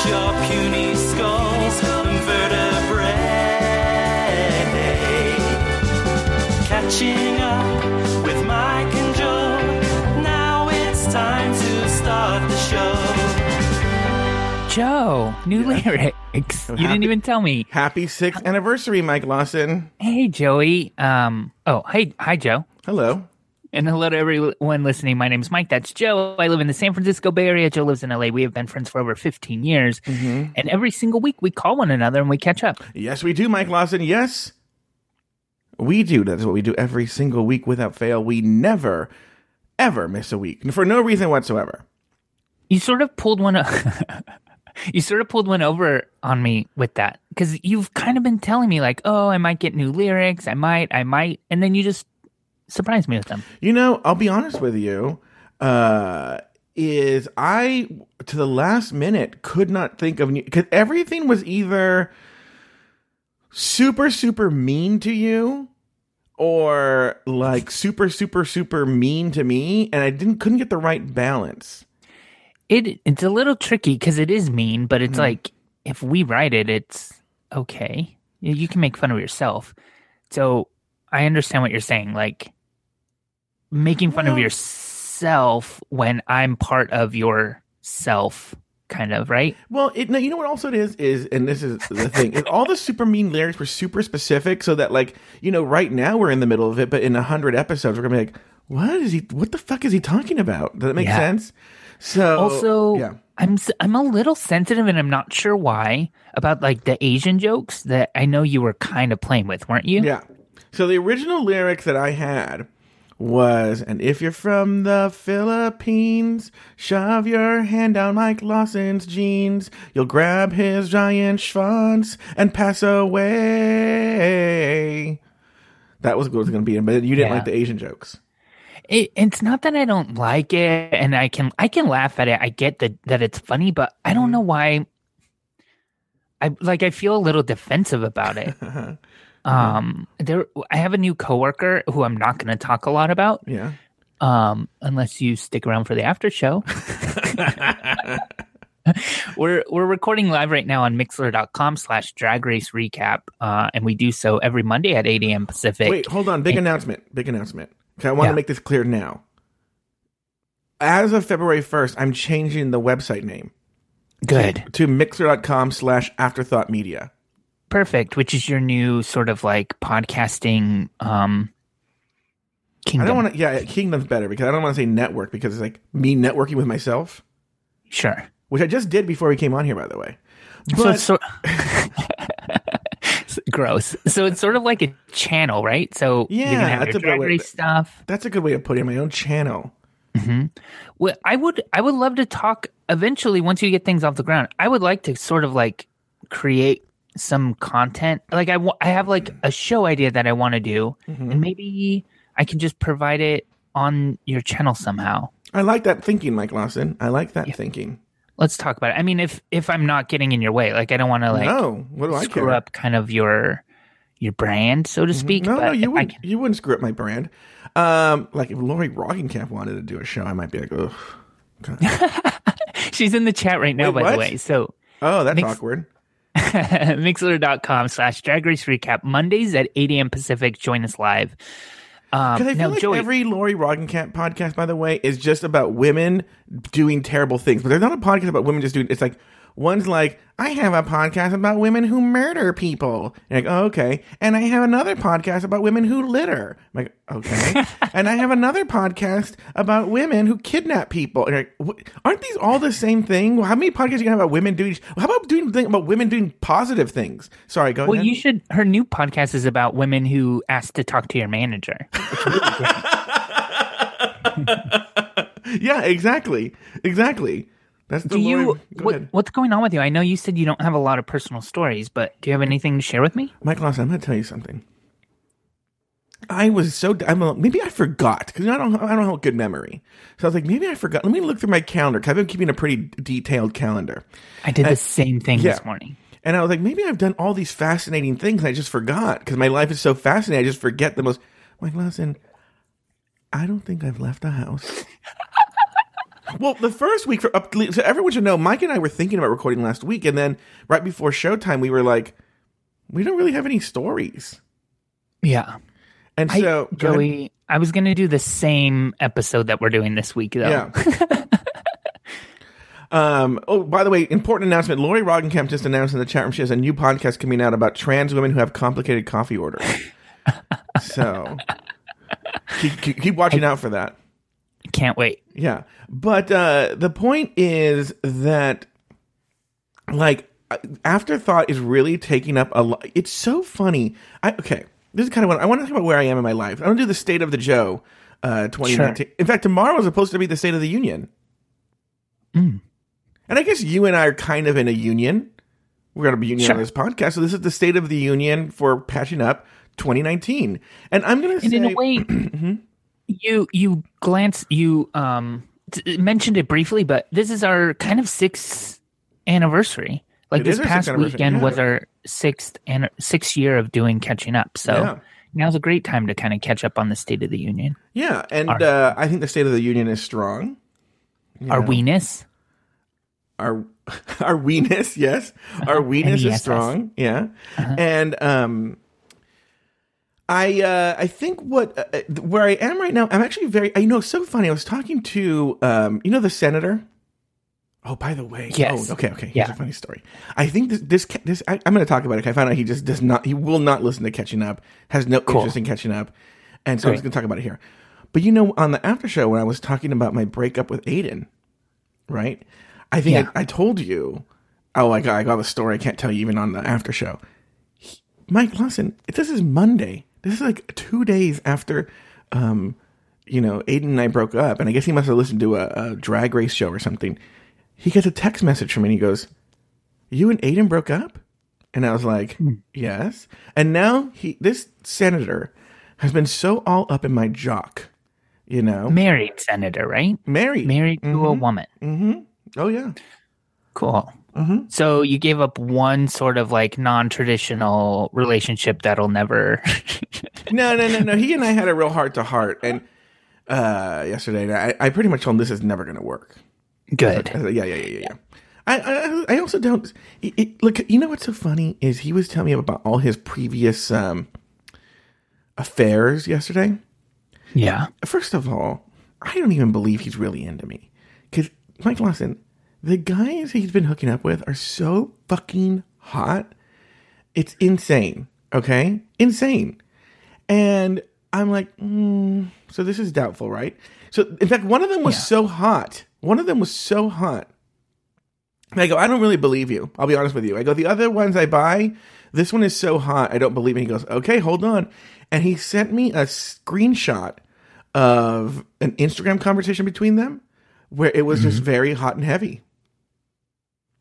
crush your puny skulls and vertebrae. Catching up with Mike and Joe. Now it's time to start the show. Joe, new lyrics. You happy- didn't even tell me. Happy sixth anniversary, Mike Lawson. Hey, Joey. Um. Oh, hey, hi, Joe. Hello. And hello to everyone listening. My name is Mike. That's Joe. I live in the San Francisco Bay Area. Joe lives in LA. We have been friends for over 15 years. Mm-hmm. And every single week we call one another and we catch up. Yes, we do, Mike Lawson. Yes, we do. That's what we do every single week without fail. We never, ever miss a week for no reason whatsoever. You sort of pulled one. you sort of pulled one over on me with that because you've kind of been telling me like, oh, I might get new lyrics. I might. I might. And then you just surprised me with them. You know, I'll be honest with you. Uh, is I to the last minute could not think of because everything was either super super mean to you or like super super super mean to me, and I didn't couldn't get the right balance. It it's a little tricky because it is mean, but Mm-hmm. it's like if we write it, it's okay. You can make fun of yourself. So I understand what you're saying. Like making fun of yourself when I'm part of your self, kind of right. Well, it, no, you know what also it is is, and this is the thing, is all the super mean lyrics were super specific, so that like you know, right now we're in the middle of it, but in a hundred episodes we're gonna be like, what is he? What the fuck is he talking about? Does that make Yeah. sense? So also, yeah, I'm I'm a little sensitive, and I'm not sure why about like the Asian jokes that I know you were kind of playing with, weren't you? yeah. So the original lyric that I had was, and if you're from the Philippines, shove your hand down Mike Lawson's jeans. You'll grab his giant schwanz and pass away. That was what was going to be, in, but you didn't Yeah. like the Asian jokes. it, it's not that I don't like it, and I can I can laugh at it. I get that that it's funny, but I don't mm-hmm. know why. I like I feel a little defensive about it. um, there I have a new coworker who I'm not going to talk a lot about, Yeah. um, unless you stick around for the after show. we're we're recording live right now on mixlr.com slash drag race recap uh and we do so every monday at 8 a.m pacific Wait, hold on. Big announcement. Big announcement. Okay, I want Yeah. to make this clear now. As of February 1st, I'm changing the website name good to mixer.com slash afterthought media. Perfect, which is your new sort of like podcasting um I kingdom. don't want to, yeah, Kingdom's better because I don't want to say network because it's like me networking with myself, Sure. which I just did before we came on here, by the way. so But it's sort gross. So it's sort of like a channel, right? So Yeah, that's your a drag way- stuff. that's a good way to put it my own channel. Well, I would I would love to talk eventually once you get things off the ground. I would like to sort of like create some content. Like I wa- I have like a show idea that I want to do, Mm-hmm. and maybe I can just provide it on your channel somehow. I like that thinking, Mike Lawson. I like that thinking. Let's talk about it. I mean, if if I'm not getting in your way, like I don't want to like no, what do I screw care? up kind of your your brand, so to speak. No, but no, you wouldn't. You wouldn't screw up my brand. Um, like if Lori Roggenkamp wanted to do a show, I might be like, ugh. she's in the chat right now, Wait, by the way. So Oh, that's Mix- awkward. mixlr.com slash drag race recap Mondays at 8 a.m. Pacific. Join us live. Um, Because I feel now, like Joey, every Lori Roggenkamp podcast, by the way, is just about women doing terrible things. But there's not a podcast about women just doing. It's like one's like, I have a podcast about women who murder people. Like, oh, okay. And I have another podcast about women who litter. I'm like, okay. and I have another podcast about women who kidnap people. And you're like, aren't these all the same thing? How many podcasts are you gonna have about women doing? How about doing thing about women doing positive things? Sorry, go well, ahead. Well, you should. Her new podcast is about women who ask to talk to your manager. Yeah, exactly, exactly. That's the do you? What, what's going on with you? I know you said you don't have a lot of personal stories, but do you have anything to share with me? Mike Lawson, I'm going to tell you something. I was so I'm a, maybe I forgot because I don't I don't have a good memory. So I was like, maybe I forgot. Let me look through my calendar because I've been keeping a pretty detailed calendar. I did the same thing yeah. this morning. And I was like, maybe I've done all these fascinating things. And I just forgot because my life is so fascinating. I just forget the most. Mike Lawson, I don't think I've left the house. Well, the first week for up, so everyone should know, Mike and I were thinking about recording last week, and then right before showtime, we were like, we don't really have any stories, Yeah. and I, so go ahead. Joey, I was going to do the same episode that we're doing this week, though. Yeah. um. Oh, by the way, important announcement: Lori Roggenkamp just announced in the chat room she has a new podcast coming out about trans women who have complicated coffee orders. so keep, keep, keep watching out for that. Can't wait. Yeah. But uh, the point is that, like, afterthought is really taking up a lot. It's so funny. I, okay. This is kind of what I want to talk about where I am in my life. I want to do the State of the Joe uh, 2019. In fact, tomorrow is supposed to be the State of the Union. Mm. And I guess you and I are kind of in a union. We're going to be union Sure. on this podcast. So this is the State of the Union for patching up 2019. And I'm going to And say. in a way, Mm-hmm. You you glance you um t- mentioned it briefly, but this is our kind of sixth anniversary. Like It this is our sixth past weekend yeah. was our sixth and sixth year of doing catching up. So Yeah. now's a great time to kind of catch up on the State of the Union. yeah. And Our- uh, I think the State of the Union is strong. You Our know. weeness. our our weeness, yes, our weeness is strong, yeah, Uh-huh. and um, I uh, I think what uh, where I am right now, I'm actually very, I know, so funny. I was talking to um, you know, the senator. Oh, by the way, Yes. Oh, okay, okay. Here's Yeah. a funny story. I think this this this I, I'm going to talk about it. I found out he just does not. He will not listen to catching up. Has no Cool. interest in catching up, and so I was going to talk about it here. But you know, on the after show when I was talking about my breakup with Aiden, right? I think Yeah. I, I told you. Oh, I got I got the story. I can't tell you even on the after show. He- Mike, listen. This is Monday. This is like two days after, um, you know, Aiden and I broke up, and I guess he must have listened to a, a drag race show or something. He gets a text message from me. and He goes, "You and Aiden broke up," and I was like, "Yes." And now he, this senator, has been so all up in my jock. You know, Married senator, right? married. Married to Mm-hmm. a woman. Oh yeah. Cool. Mm-hmm. So you gave up one sort of like non-traditional relationship that'll never. No, no, no, no. He and I had a real heart to heart, and uh, yesterday, I, I pretty much told him this is never going to work. Good. I said, yeah, yeah, yeah, yeah, yeah. I, I, I also don't. It, it, look, you know what's so funny is he was telling me about all his previous um, affairs yesterday. Yeah. First of all, I don't even believe he's really into me because Mike Lawson, the guys he's been hooking up with are so fucking hot. It's insane. Okay, insane. And I'm like, mm, so this is doubtful, right? So, in fact, one of them was Yeah. so hot. One of them was so hot. And I go, I don't really believe you. I'll be honest with you. I go, the other ones I buy, this one is so hot, I don't believe it. He goes, okay, hold on. And he sent me a screenshot of an Instagram conversation between them where it was just very hot and heavy.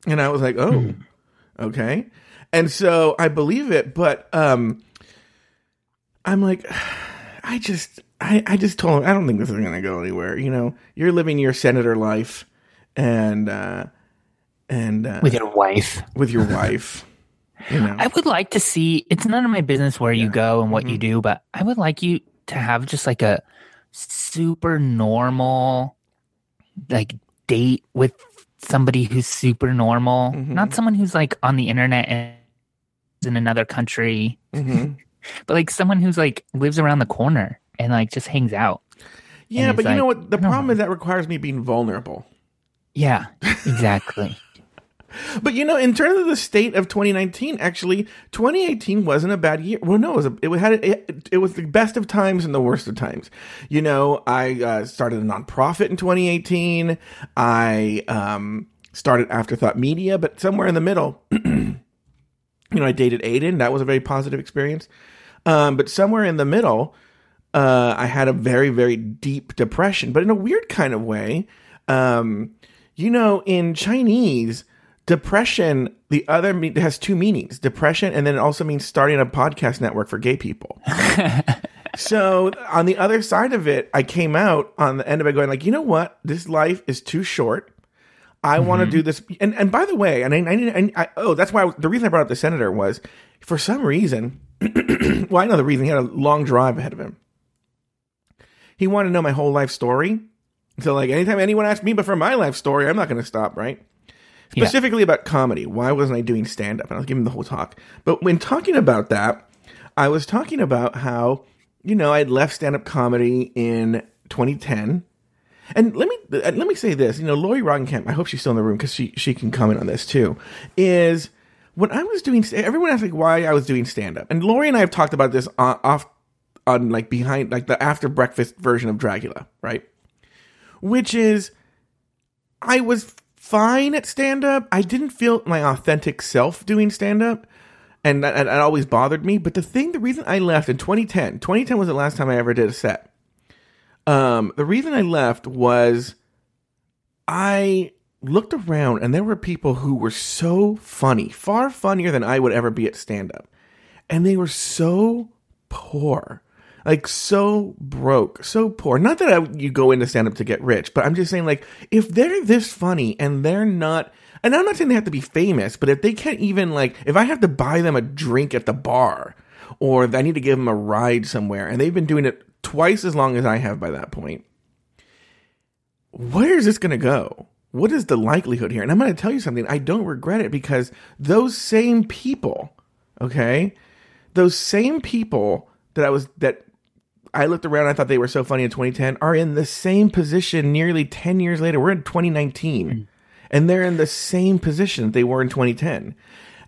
And I was like, oh, okay. And so I believe it, but um I'm like I just I, I just told him I don't think this is gonna go anywhere. You know, you're living your senator life and uh and uh With your wife. with your wife. You know. I would like to see. It's none of my business where you go and what Mm-hmm. you do, but I would like you to have just like a super normal, like date with somebody who's super normal, Mm-hmm. not someone who's like on the internet and in another country, Mhm. but like someone who's like lives around the corner and like just hangs out. Yeah, but you know what? The problem know. is that requires me being vulnerable. Yeah, exactly. But you know, in terms of the state of 2019, actually, 2018 wasn't a bad year. Well, no, it was a, it had it, it was the best of times and the worst of times. You know, I uh, started a nonprofit in 2018. I um, started Afterthought Media, but somewhere in the middle, you know, I dated Aiden. That was a very positive experience. Um, but somewhere in the middle, uh, I had a very, very deep depression, but in a weird kind of way. Um, you know, in Chinese, depression, the other me- has two meanings depression, and then it also means starting a podcast network for gay people. so on the other side of it, I came out on the end of it going, like, you know what? This life is too short. I want to mm-hmm. do this. And and by the way, and I, I, need- I, I oh, that's why the reason I brought up the senator was for some reason. well, I know the reason. He had a long drive ahead of him. He wanted to know my whole life story. So like anytime anyone asks me but for my life story, I'm not going to stop, right? Yeah. Specifically about comedy. Why wasn't I doing stand up? And I was giving the whole talk. But when talking about that, I was talking about how, you know, I'd left stand up comedy in 2010. And let me uh, let me say this, you know, Lori Roggenkamp, I hope she's still in the room because she she can comment on this too. Is when I was doing, everyone asked like why I was doing stand up, and Lori and I have talked about this on, off on like behind like the after breakfast version of Dracula, right? Which is, I was fine at stand up. I didn't feel my authentic self doing stand up. And that, that always bothered me. But the thing, the reason I left in 2010, 2010 was the last time I ever did a set. Um, the reason I left was I looked around and there were people who were so funny, far funnier than I would ever be at stand up. And they were so poor. Like so broke, so poor. Not that I, you go into stand up to get rich, but I'm just saying like if they're this funny and they're not and I'm not saying they have to be famous, but if they can't even like if I have to buy them a drink at the bar or I need to give them a ride somewhere and they've been doing it twice as long as I have by that point, where is this going to go? What is the likelihood here? And I'm going to tell you something. I don't regret it because those same people, okay, those same people that I was that I looked around, I thought they were so funny in 2010, are in the same position nearly 10 years later. We're in 2019, and they're in the same position they were in 2010.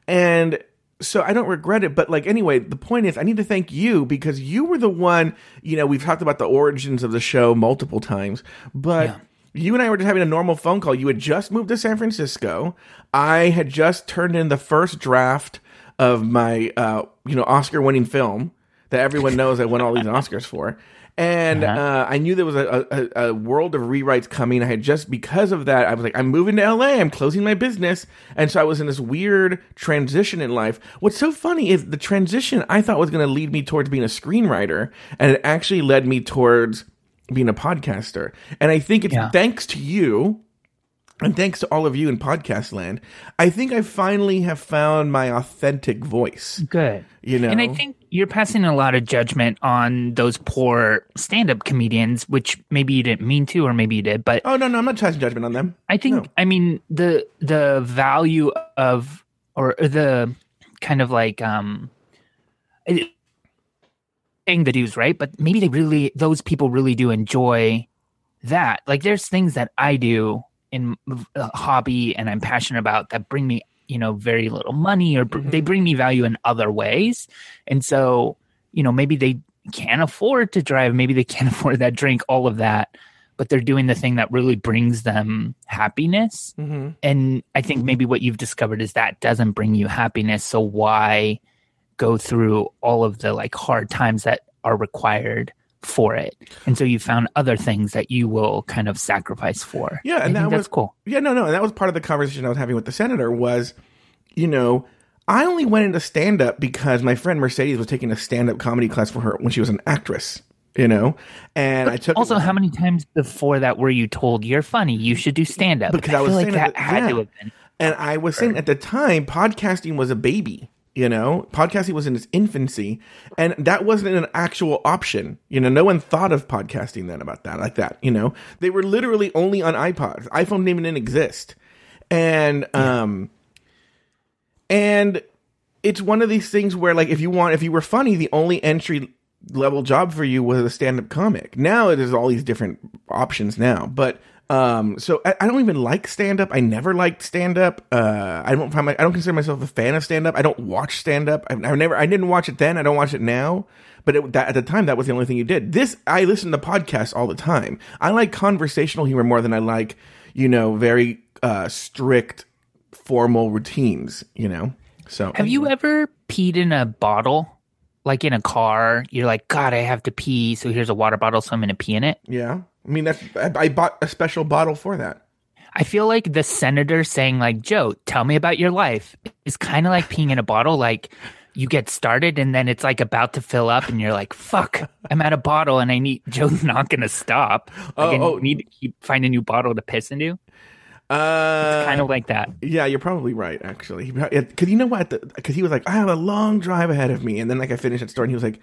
And so I don't regret it, but like anyway, the point is I need to thank you because you were the one, you know, we've talked about the origins of the show multiple times, but Yeah. you and I were just having a normal phone call. You had just moved to San Francisco. I had just turned in the first draft of my uh, you know, Oscar winning film that everyone knows I won all these Oscars for. And Uh-huh. uh, I knew there was a, a, a world of rewrites coming. I had just because of that, I was like, I'm moving to LA. I'm closing my business, and so I was in this weird transition in life. What's so funny is the transition I thought was going to lead me towards being a screenwriter, and it actually led me towards being a podcaster. And I think it's Yeah. thanks to you and thanks to all of you in podcast land, I think I finally have found my authentic voice. Good. You know, And I think you're passing a lot of judgment on those poor stand up comedians, which maybe you didn't mean to, or maybe you did. But Oh no, no, I'm not passing judgment on them. I think, No. I mean, the the value of, or the kind of like, um, paying the dues, right? But maybe they really, those people really do enjoy that. Like, there's things that I do in a hobby and I'm passionate about that bring me, you know, very little money or br- Mhm. they bring me value in other ways. And so, you know, maybe they can't afford to drive, maybe they can't afford that drink, all of that, but they're doing the thing that really brings them happiness. Mm-hmm. And I think maybe what you've discovered is that doesn't bring you happiness. So why go through all of the like hard times that are required for it? And so you found other things that you will kind of sacrifice for. Yeah, I and think that that's was- cool. Yeah, no, no, and that was part of the conversation I was having with the senator. Was you know, I only went into stand up because my friend Mercedes was taking a stand up comedy class for her when she was an actress. You know, and I took Also, how many times before that were you told you're funny? You should do stand up. Because I was feel like that- had yeah. to have been. And I was saying at the time, podcasting was a baby. You know, podcasting was in its infancy, and that wasn't an actual option. You know, no one thought of podcasting then about that, like that. You know, they were literally only on iPods. iPhone didn't even exist, and um, and it's one of these things where, like, if you want, if you were funny, the only entry level job for you was a stand up comic. Now there's all these different options now, but um, so I, I don't even like stand up. I never liked stand up. Uh, I don't find my, I don't consider myself a fan of stand up. I don't watch stand up. I've, I've never, I didn't watch it then. I don't watch it now. But it, that, at the time, that was the only thing you did. This, I listen to podcasts all the time. I like conversational humor more than I like, you know, very uh, strict, formal routines. You know. So Have you ever peed in a bottle? Like in a car, you're like, God, I have to pee. So here's a water bottle, so I'm going to pee in it. Yeah. I mean, that's I, I bought a special bottle for that. I feel like the senator saying, like, Joe, tell me about your life is kind of like peeing in a bottle. Like, you get started and then it's like about to fill up, and you're like, fuck, I'm at a bottle and I need, Joe's not going to stop. Like, Oh, I oh. need to keep find a new bottle to piss into. Uh, it's Kind of like that. Yeah, you're probably right. Actually, because you know what? Because he was like, I have a long drive ahead of me, and then like I finished at store, and he was like,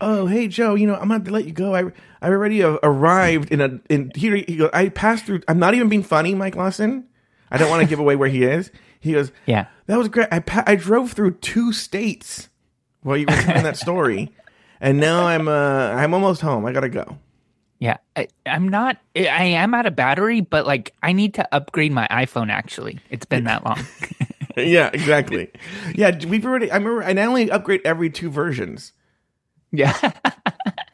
"Oh, hey Joe, you know I'm going to let you go. I I already arrived in a in here. He goes, I passed through. I'm not even being funny, Mike Lawson. I don't want to give away where he is. He goes, Yeah. that was great. I pa- I drove through two states while you were telling that story, and now I'm uh I'm almost home. I gotta go. Yeah, I, I'm not. I am out of battery, but like I need to upgrade my iPhone. Actually, it's been that long. yeah, exactly. Yeah, we've already. I remember. I only upgrade every two versions. Yeah.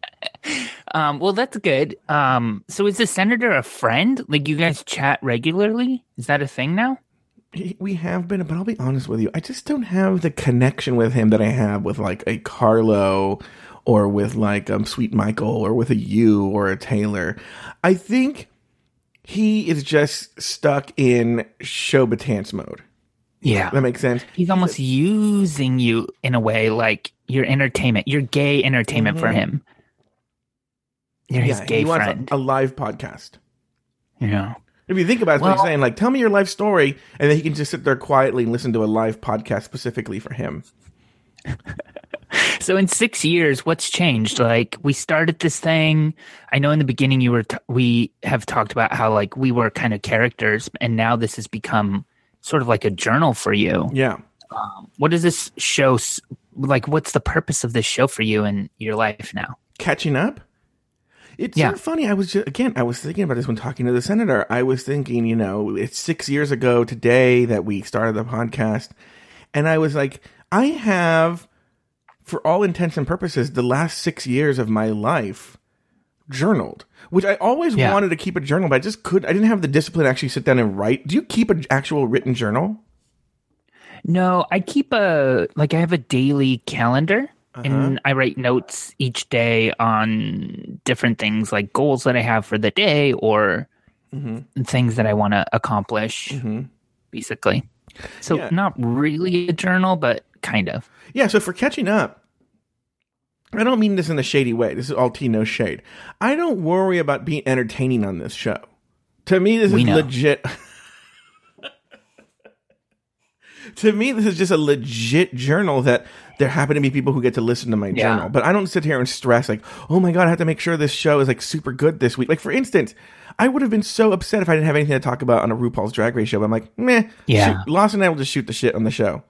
um. Well, that's good. Um. So is the senator a friend? Like you guys chat regularly? Is that a thing now? We have been, but I'll be honest with you. I just don't have the connection with him that I have with like a Carlo or with like um Sweet Michael or with a you or a Taylor. I think he is just stuck in showbatance mode. Yeah. That makes sense. He's almost using you in a way, like your entertainment, your gay entertainment for mm-hmm. him. You're his Yeah, gay he wants friend. a, a live podcast. Yeah. If you think about it, it's what he's saying, like, tell me your life story, and then he can just sit there quietly and listen to a live podcast specifically for him. So in six years, what's changed? Like we started this thing. I know in the beginning you were t- we have talked about how like we were kind of characters, and now this has become sort of like a journal for you. Yeah. Um, what does this show like? What's the purpose of this show for you in your life now? catching up. It's Yeah. funny. I was just, again, I was thinking about this when talking to the senator. I was thinking, you know, it's six years ago today that we started the podcast, and I was like, I have, for all intents and purposes, the last six years of my life journaled, which I always Yeah. wanted to keep a journal, but I just could. I didn't have the discipline to actually sit down and write. Do you keep an actual written journal? No, I keep a like I have a daily calendar Uh-huh. and I write notes each day on different things like goals that I have for the day or Mm-hmm. things that I want to accomplish basically. So Yeah. not really a journal but kind of. Yeah, so for catching up, I don't mean this in a shady way. This is all tea, no shade. I don't worry about being entertaining on this show. To me, this We is know. legit. to me, this is just a legit journal that there happen to be people who get to listen to my Yeah. journal. But I don't sit here and stress like, oh my god, I have to make sure this show is like super good this week. Like for instance, I would have been so upset if I didn't have anything to talk about on a RuPaul's Drag Race show. But I'm like, meh. Yeah. shoot, Lawson and I will just shoot the shit on the show.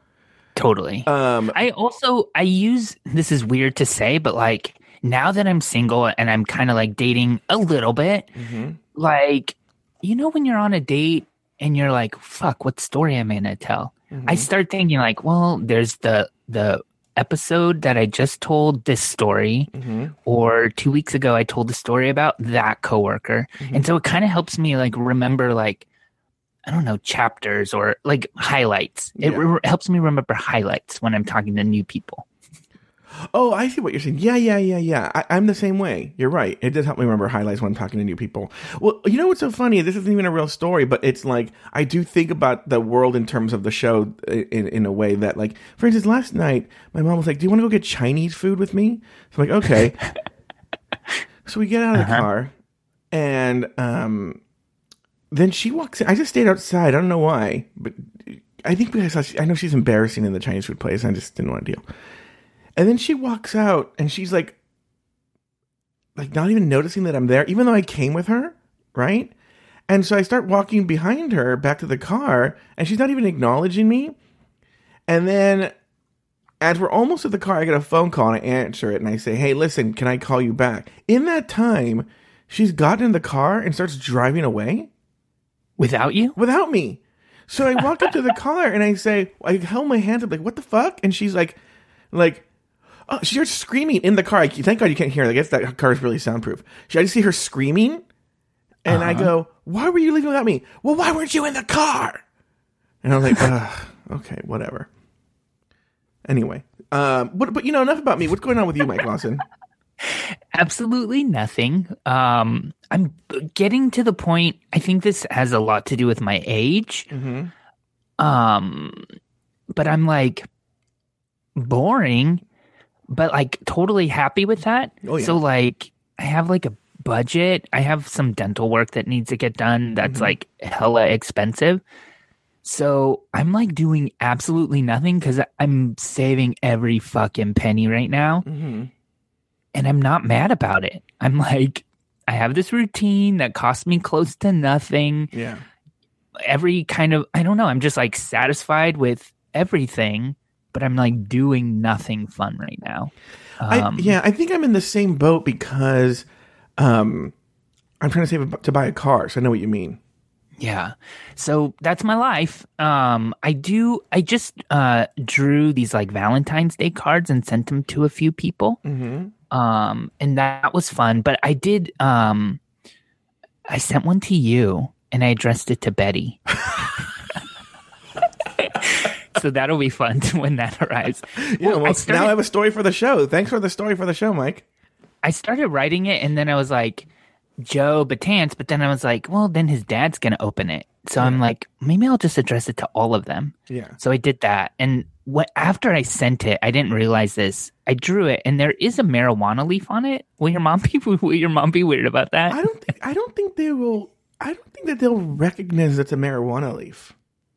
Totally. Um, I also I use this is weird to say, but like now that I'm single and I'm kind of like dating a little bit, Mm-hmm. like you know when you're on a date and you're like, "Fuck, what story am I gonna tell?" Mm-hmm. I start thinking like, "Well, there's the the episode that I just told this story, Mm-hmm. or two weeks ago I told the story about that coworker," Mm-hmm. and so it kind of helps me like remember like. I don't know chapters or like highlights. It Yeah. re- helps me remember highlights when I'm talking to new people. Oh, I see what you're saying. Yeah, yeah, yeah, yeah. I, I'm the same way. You're right. It does help me remember highlights when I'm talking to new people. Well, you know what's so funny? This isn't even a real story, but it's like I do think about the world in terms of the show in, in a way that, like, for instance, last night my mom was like, "Do you want to go get Chinese food with me?" So I'm like, "Okay." so we get out of the car, and um, then she walks in. I just stayed outside. I don't know why, but I think because I, saw- I know she's embarrassing in the Chinese food place. I just didn't want to deal. And then she walks out and she's like, like not even noticing that I'm there, even though I came with her, right? And so I start walking behind her back to the car, and she's not even acknowledging me. And then, as we're almost at the car, I get a phone call and I answer it, and I say, "Hey, listen, can I call you back?" In that time, she's gotten in the car and starts driving away Without you? without me. So I walk up to the car and I say, I held my hands up, like, what the fuck? And she's like, like, oh, she starts screaming in the car. I, thank God you can't hear. her. I guess that car is really soundproof. She, I just see her screaming, and I go, why were you leaving without me? Well, why weren't you in the car? And I'm like, Ugh, okay, whatever. Anyway, um, but but you know enough about me. What's going on with you, Mike Lawson? Absolutely nothing. Um, I'm getting to the point. I think this has a lot to do with my age. Um, but I'm like boring, but like totally happy with that. Oh, yeah. So like, I have like a budget. I have some dental work that needs to get done. That's like hella expensive. So I'm like doing absolutely nothing because I'm saving every fucking penny right now. And I'm not mad about it. I'm like, I have this routine that costs me close to nothing. Yeah. Every kind of, I don't know, I'm just like satisfied with everything, but I'm like doing nothing fun right now. I, Um, yeah, I think I'm in the same boat because um, I'm trying to save a, to buy a car. So I know what you mean. Yeah. So that's my life. Um I do I just uh drew these like Valentine's Day cards and sent them to a few people. Mm-hmm. Um and that was fun, but I did um I sent one to you and I addressed it to Betty. so that'll be fun when that arrives. Yeah, well, I now I have a story for the show. Thanks for the story for the show, Mike. I started writing it and then I was like, Joe Batance, but then I was like, well, then his dad's going to open it. So I'm like, maybe I'll just address it to all of them. Yeah. So I did that. And what, after I sent it, I didn't realize this. I drew it and there is a marijuana leaf on it. Will your mom be, will your mom be weird about that? I don't think I don't think they will I don't think that they'll recognize it's a marijuana leaf.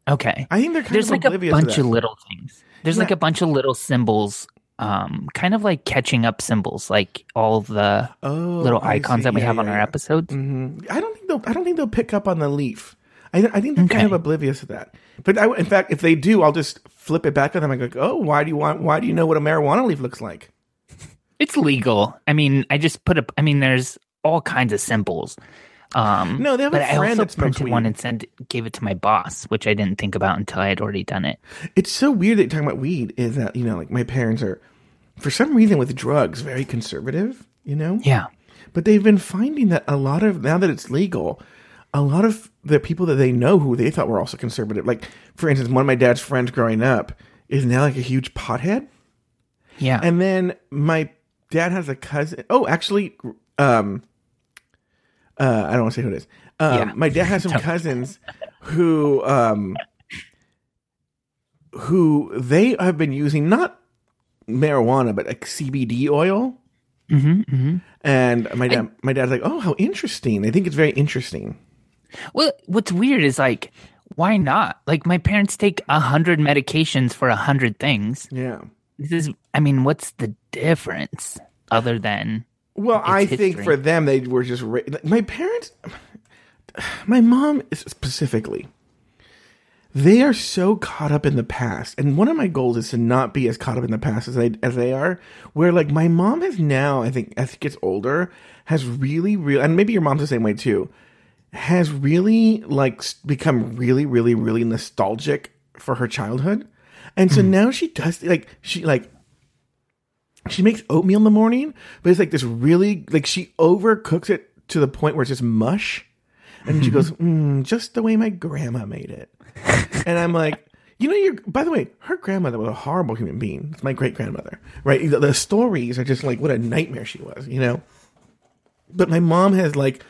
okay. I think they're kind There's like a bunch of little things. There's like a bunch of little symbols, um, kind of like catching up symbols, like all the oh, little icons that we Yeah, have on yeah, our yeah. episodes. Mhm. I don't think they'll. I don't think they'll pick up on the leaf. I, I think they're kind of oblivious to that. But I, in fact, if they do, I'll just flip it back at them. I go, "Oh, why do you want? Why do you know what a marijuana leaf looks like?" It's legal. I mean, I just put up. I mean, there's all kinds of symbols. Um, No, they have a but I friend also that smokes printed one and sent gave it to my boss, which I didn't think about until I had already done it. It's so weird that you're talking about weed. Is that you know, like my parents are, for some reason, with drugs, very conservative. You know, Yeah, but they've been finding that a lot of now that it's legal, a lot of the people that they know who they thought were also conservative, like for instance, one of my dad's friends growing up is now like a huge pothead. yeah. And then my dad has a cousin. Oh, actually, um, uh, I don't want to say who it is. Um, Yeah. My dad has some cousins who, um, who they have been using not marijuana but like CBD oil. hmm hmm And my dad, my dad's like, "Oh, how interesting! I think it's very interesting." Well, what's weird is like, why not? Like, my parents take a hundred medications for a hundred things. Yeah. This is, I mean, what's the difference other than? Well, I think for them, they were just ra- my parents. My mom is specifically. They are so caught up in the past, and one of my goals is to not be as caught up in the past as they as they are. Where like my mom has now, I think as she gets older, has really, real, and maybe your mom's the same way too, has really like become really, really, really nostalgic for her childhood, and so now she does like she like she makes oatmeal in the morning, but it's like this really like she overcooks it to the point where it's just mush, and she goes, mm, "Just the way my grandma made it." and I'm like, you know, you're. By the way, her grandmother was a horrible human being. It's my great grandmother, right? The, the stories are just like what a nightmare she was, you know. But my mom has like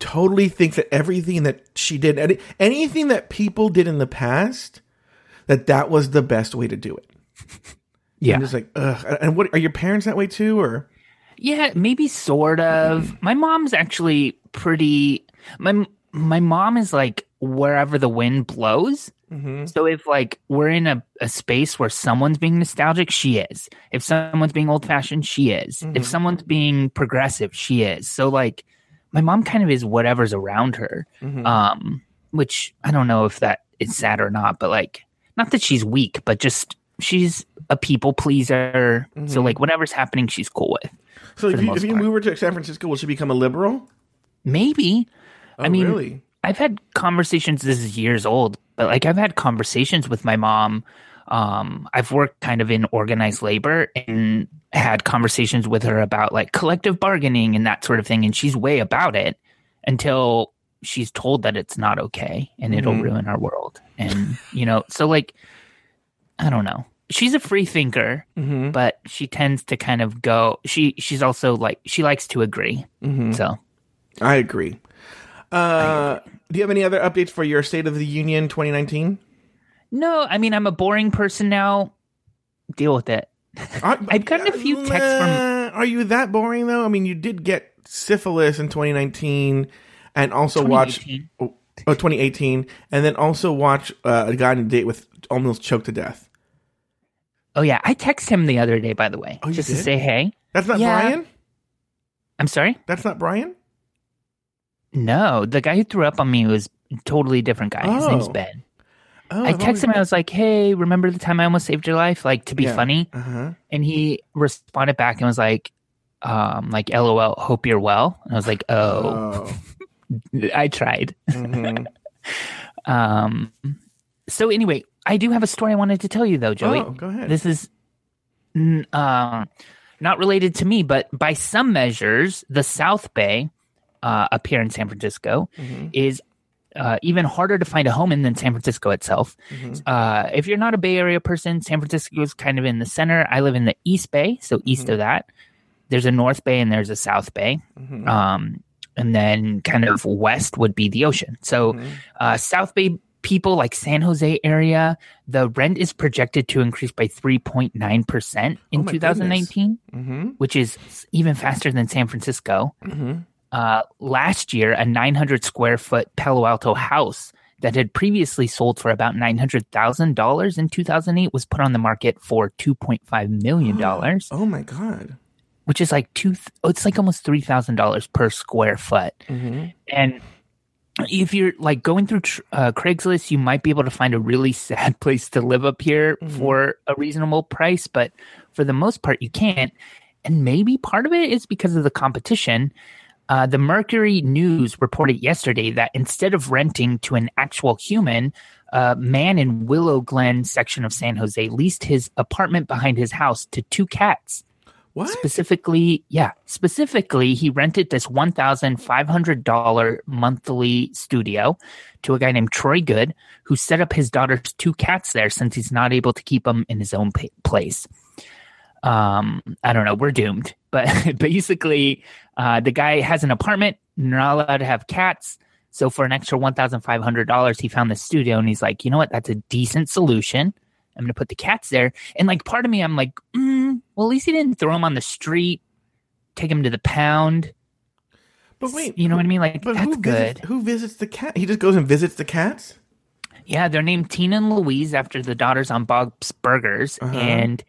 totally think that everything that she did, any, anything that people did in the past, that that was the best way to do it. Yeah, I'm just like, ugh. And what are your parents that way too, or? Yeah, maybe sort of. My mom's actually pretty. My my mom is like wherever the wind blows. Mm-hmm. So if like we're in a, a space where someone's being nostalgic, she is. If someone's being old fashioned, she is. Mm-hmm. If someone's being progressive, she is. So like my mom kind of is whatever's around her. Mm-hmm. Um, which I don't know if that is sad or not, but like not that she's weak, but just she's a people pleaser. So like whatever's happening, she's cool with. So if you, if you move her to San Francisco, will she become a liberal? Maybe. Oh, I mean, really? I've had conversations. This is years old, but like I've had conversations with my mom. Um, I've worked kind of in organized labor and had conversations with her about like collective bargaining and that sort of thing. And she's way about it until she's told that it's not okay and it'll Mhm. ruin our world. And you know, so like, I don't know. She's a free thinker, Mm-hmm. but she tends to kind of go. She she's also like she likes to agree. Mm-hmm. So I agree. Uh, do you have any other updates for your State of the Union 2019? No, I mean I'm a boring person now. Deal with it. I've gotten a few texts from- Are you that boring though? I mean, you did get syphilis in 2019, and also watch 2018. oh, oh, 2018, and then also watch uh, a guy on a date with almost choked to death. Oh yeah, I texted him the other day. By the way, Oh, just to say hey. That's not Yeah. Brian. I'm sorry. That's not Brian. No, the guy who threw up on me was a totally different guy. His name's Oh. Ben. Oh, I texted him. I was like, "Hey, remember the time I almost saved your life?" Like to be Yeah. funny, Uh huh. and he responded back and was like, um, "Like LOL, hope you're well." And I was like, "Oh, I tried." Mhm. Um, so anyway, I do have a story I wanted to tell you though, Joey. Oh, go ahead. This is n- uh, not related to me, but by some measures, the South Bay uh, up here in San Francisco Mhm. is uh, even harder to find a home in than San Francisco itself. Mhm. Uh, if you're not a Bay Area person, San Francisco is kind of in the center. I live in the East Bay, so east Mm-hmm. of that. There's a North Bay and there's a South Bay. Mhm. Um, and then kind of west would be the ocean. So Mhm. uh, South Bay people like San Jose area, the rent is projected to increase by 3.9% in Oh my 2019, Mhm. which is even faster than San Francisco. Mhm. Uh, last year, a 900 square foot Palo Alto house that had previously sold for about $900,000 in 2008 was put on the market for $2.5 million, Oh Oh my god. which is like two, oh, it's like almost $3,000 per square foot. Mhm. And if you're like going through tr- uh, Craigslist, you might be able to find a really sad place to live up here Mhm. for a reasonable price, but for the most part, you can't. And maybe part of it is because of the competition. Uh, the Mercury News reported yesterday that instead of renting to an actual human, a man in Willow Glen section of San Jose leased his apartment behind his house to two cats. What? Specifically, yeah, specifically, he rented this $1,500 monthly studio to a guy named Troy Good, who set up his daughter's two cats there since he's not able to keep them in his own pa- place. Um, I don't know, we're doomed. But basically, uh, the guy has an apartment, not allowed to have cats. So for an extra $1,500, he found the studio and he's like, you know what? That's a decent solution. I'm going to put the cats there. And like part of me, I'm like, mm, well, at least he didn't throw them on the street, take them to the pound. But wait, you know what I mean? Like But that's who good. who visits the cat? He just goes and visits the cats. Yeah, they're named Tina and Louise after the daughters on Bob's Burgers, Uh-huh. and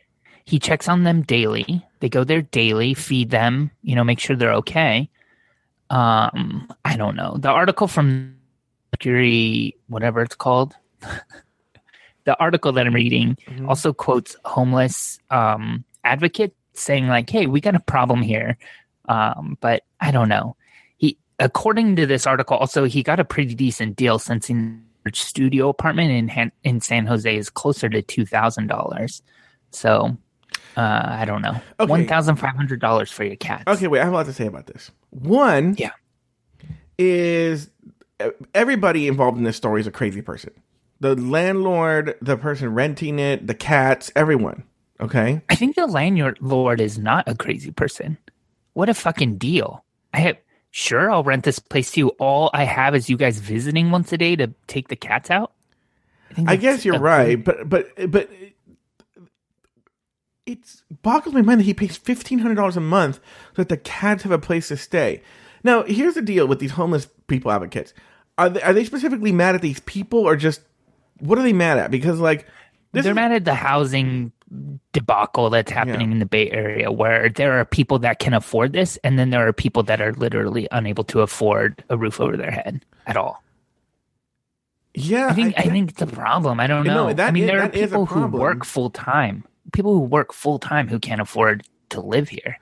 he checks on them daily. They go there daily, feed them, you know, make sure they're okay. Um, I don't know. The article from Mercury, whatever it's called, the article that I'm reading Mhm. also quotes homeless um, advocates saying like, "Hey, we got a problem here," um, but I don't know. He, according to this article, also he got a pretty decent deal since in studio apartment in in San Jose is closer to two thousand dollars. So uh, I don't know, Okay. one thousand five hundred dollars for your cats. Okay, wait. I have a lot to say about this. One, Yeah. is everybody involved in this story is a crazy person. The landlord, the person renting it, the cats, everyone. Okay. I think the landlord is not a crazy person. What a fucking deal! I have sure I'll rent this place to you. All I have is you guys visiting once a day to take the cats out. think I guess you're right, but but but it's boggles my mind that he pays fifteen hundred dollars a month so that the cats have a place to stay. Now, here's the deal with these homeless people advocates: are they, are they specifically mad at these people, or just what are they mad at? Because like this They're is- mad at the housing debacle that's happening in the Bay Area, where there are people that can afford this, and then there are people that are literally unable to afford a roof over their head at all. yeah, I think I, get- think it's a problem. I don't No, know. that I mean, is- there are that is a people who work full time, people who work full time who can't afford to live here.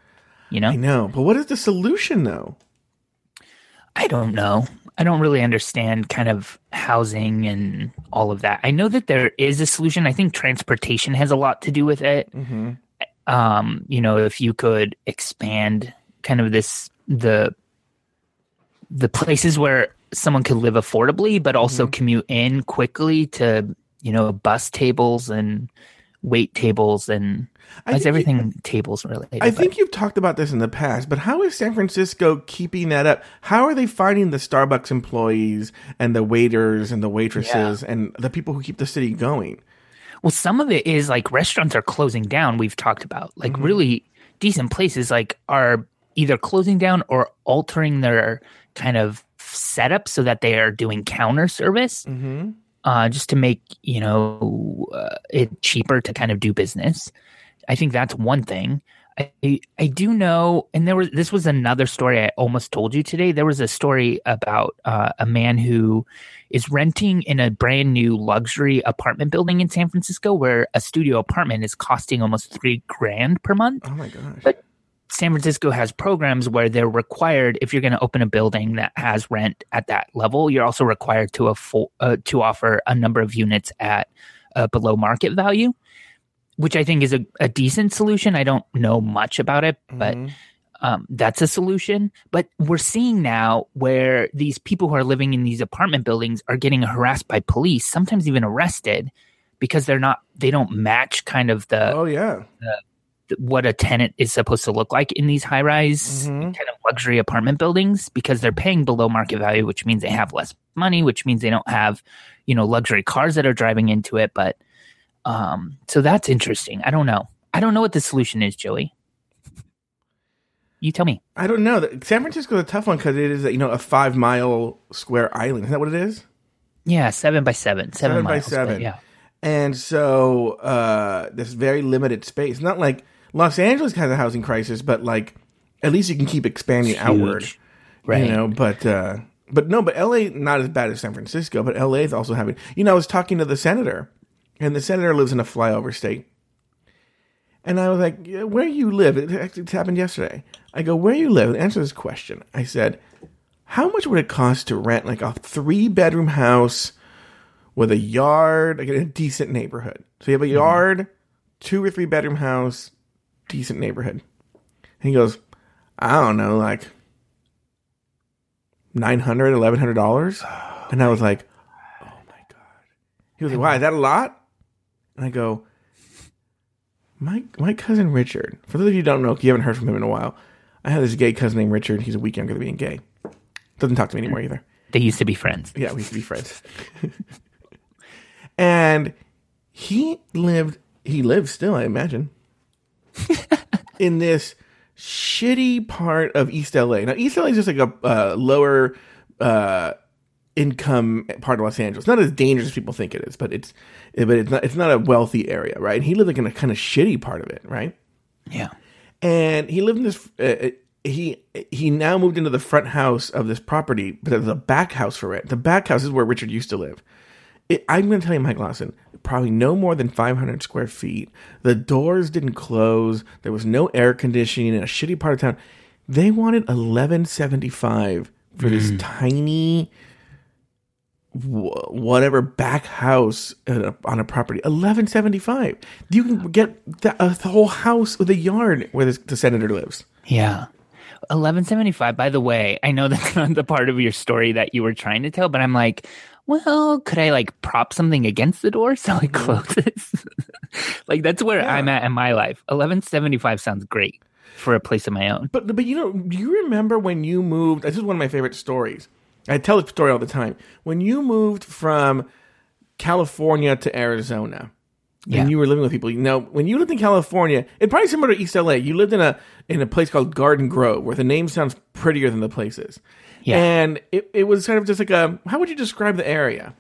You know, I know, but what is the solution though? I don't know. I don't really understand kind of housing and all of that. I know that there is a solution. I think transportation has a lot to do with it. Mm-hmm. Um, you know, if you could expand kind of this the the places where someone could live affordably but also Mm-hmm. commute in quickly to, you know, bus tables and wait tables and is think you- everything tables related? I but- think you've talked about this in the past, but how is San Francisco keeping that up? How are they finding the Starbucks employees and the waiters and the waitresses and the people who keep the city going? Well, some of it is like restaurants are closing down. We've talked about like Mm-hmm. really decent places like are either closing down or altering their kind of setup so that they are doing counter service, Mm-hmm. Uh, just to make you know uh, it cheaper to kind of do business. I think that's one thing. I I do know, and there was this was another story I almost told you today. There was a story about uh, a man who is renting in a brand new luxury apartment building in San Francisco, where a studio apartment is costing almost three grand per month. Oh my gosh. But- San Francisco has programs where they're required if you're going to open a building that has rent at that level, you're also required to affo- uh, to offer a number of units at uh, below market value, which I think is a, a decent solution. I don't know much about it, but Mhm. um, that's a solution. But we're seeing now where these people who are living in these apartment buildings are getting harassed by police, sometimes even arrested, because they're not they don't match kind of the oh yeah. What a tenant is supposed to look like in these high rise Mhm. kind of luxury apartment buildings because they're paying below market value, which means they have less money, which means they don't have, you know, luxury cars that are driving into it. But um, so that's interesting. I don't know. I don't know what the solution is, Joey. You tell me. I don't know. San Francisco's a tough one because it is you know a five mile square island. Is that what it is? Yeah, seven by seven, seven by miles, but seven. Yeah, And so uh this very limited space. Not like Los Angeles has a housing crisis, but like at least you can keep expanding outward. Right. You know, but uh but no, but LA not as bad as San Francisco, but LA is also having you know, I was talking to the senator and the senator lives in a flyover state. And I was like, "Yeah, where you live? It actually happened yesterday. I go, where you live? Answer this question. I said, how much would it cost to rent like a three bedroom house with a yard, like in a decent neighborhood? So you have a yard, two or three bedroom house, decent neighborhood. And he goes, I don't know, like $900, $1,100. And I was like, oh my God. He was like, why, is that a lot? And I go, my, my cousin Richard, for those of you who don't know, you haven't heard from him in a while, I have this gay cousin named Richard. He's a week younger than being gay. Doesn't talk to me anymore either. They used to be friends. Yeah, we used to be friends. and he lived, he lives still, I imagine, in this shitty part of East LA. Now, East LA is just like a uh, lower uh, income part of Los Angeles. Not as dangerous as people think it is, but it's but it's not it's not a wealthy area, right? And he lived like in a kind of shitty part of it, right? Yeah. and he lived in this. Uh, he he now moved into the front house of this property, but there's a back house for it. The back house is where Richard used to live. It, I'm going to tell you, Mike Lawson, probably no more than 500 square feet. The doors didn't close. There was no air conditioning in a shitty part of town. They wanted 1175 for this mm. tiny whatever back house on a property 1175 you can get the, a whole house with a yard where this, the senator lives Yeah. 1175 by the way i know that's not the part of your story that you were trying to tell but i'm like well could i like prop something against the door so it mm-hmm. closes like that's where i'm at in my life. 1175 sounds great for a place of my own. But but you know do you remember when you moved this is one of my favorite stories. I tell the story all the time. When you moved from california to arizona Yeah. and you were living with people. Know, when you lived in California, it's probably similar to East LA. You lived in a in a place called Garden Grove, where the name sounds prettier than the place is. Yeah. And it, it was kind of just like a how would you describe the area?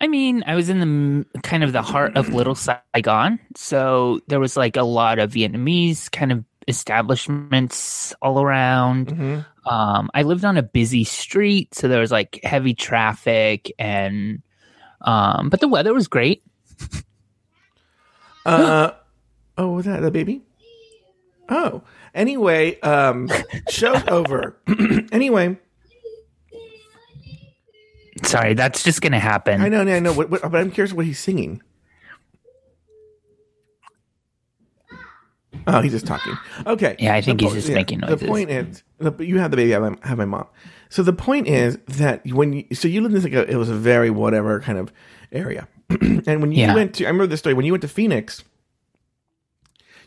I mean, I was in the kind of the heart of Little Saigon, so there was like a lot of Vietnamese kind of establishments all around. Mm-hmm. Um, I lived on a busy street, so there was like heavy traffic, and um, but the weather was great. Uh, oh, was that a baby? Oh, anyway, um, show's over. anyway, Sorry, that's just gonna happen. I know, I know, what, what, but I'm curious what he's singing. Oh, he's just talking. Okay. Yeah, I think The he's just making noises. The point is, the, you have the baby. I have, my- mom. So the point is that when you, so you lived in this like a, it was a very whatever kind of area, and when you Yeah. went to, I remember this story when you went to Phoenix.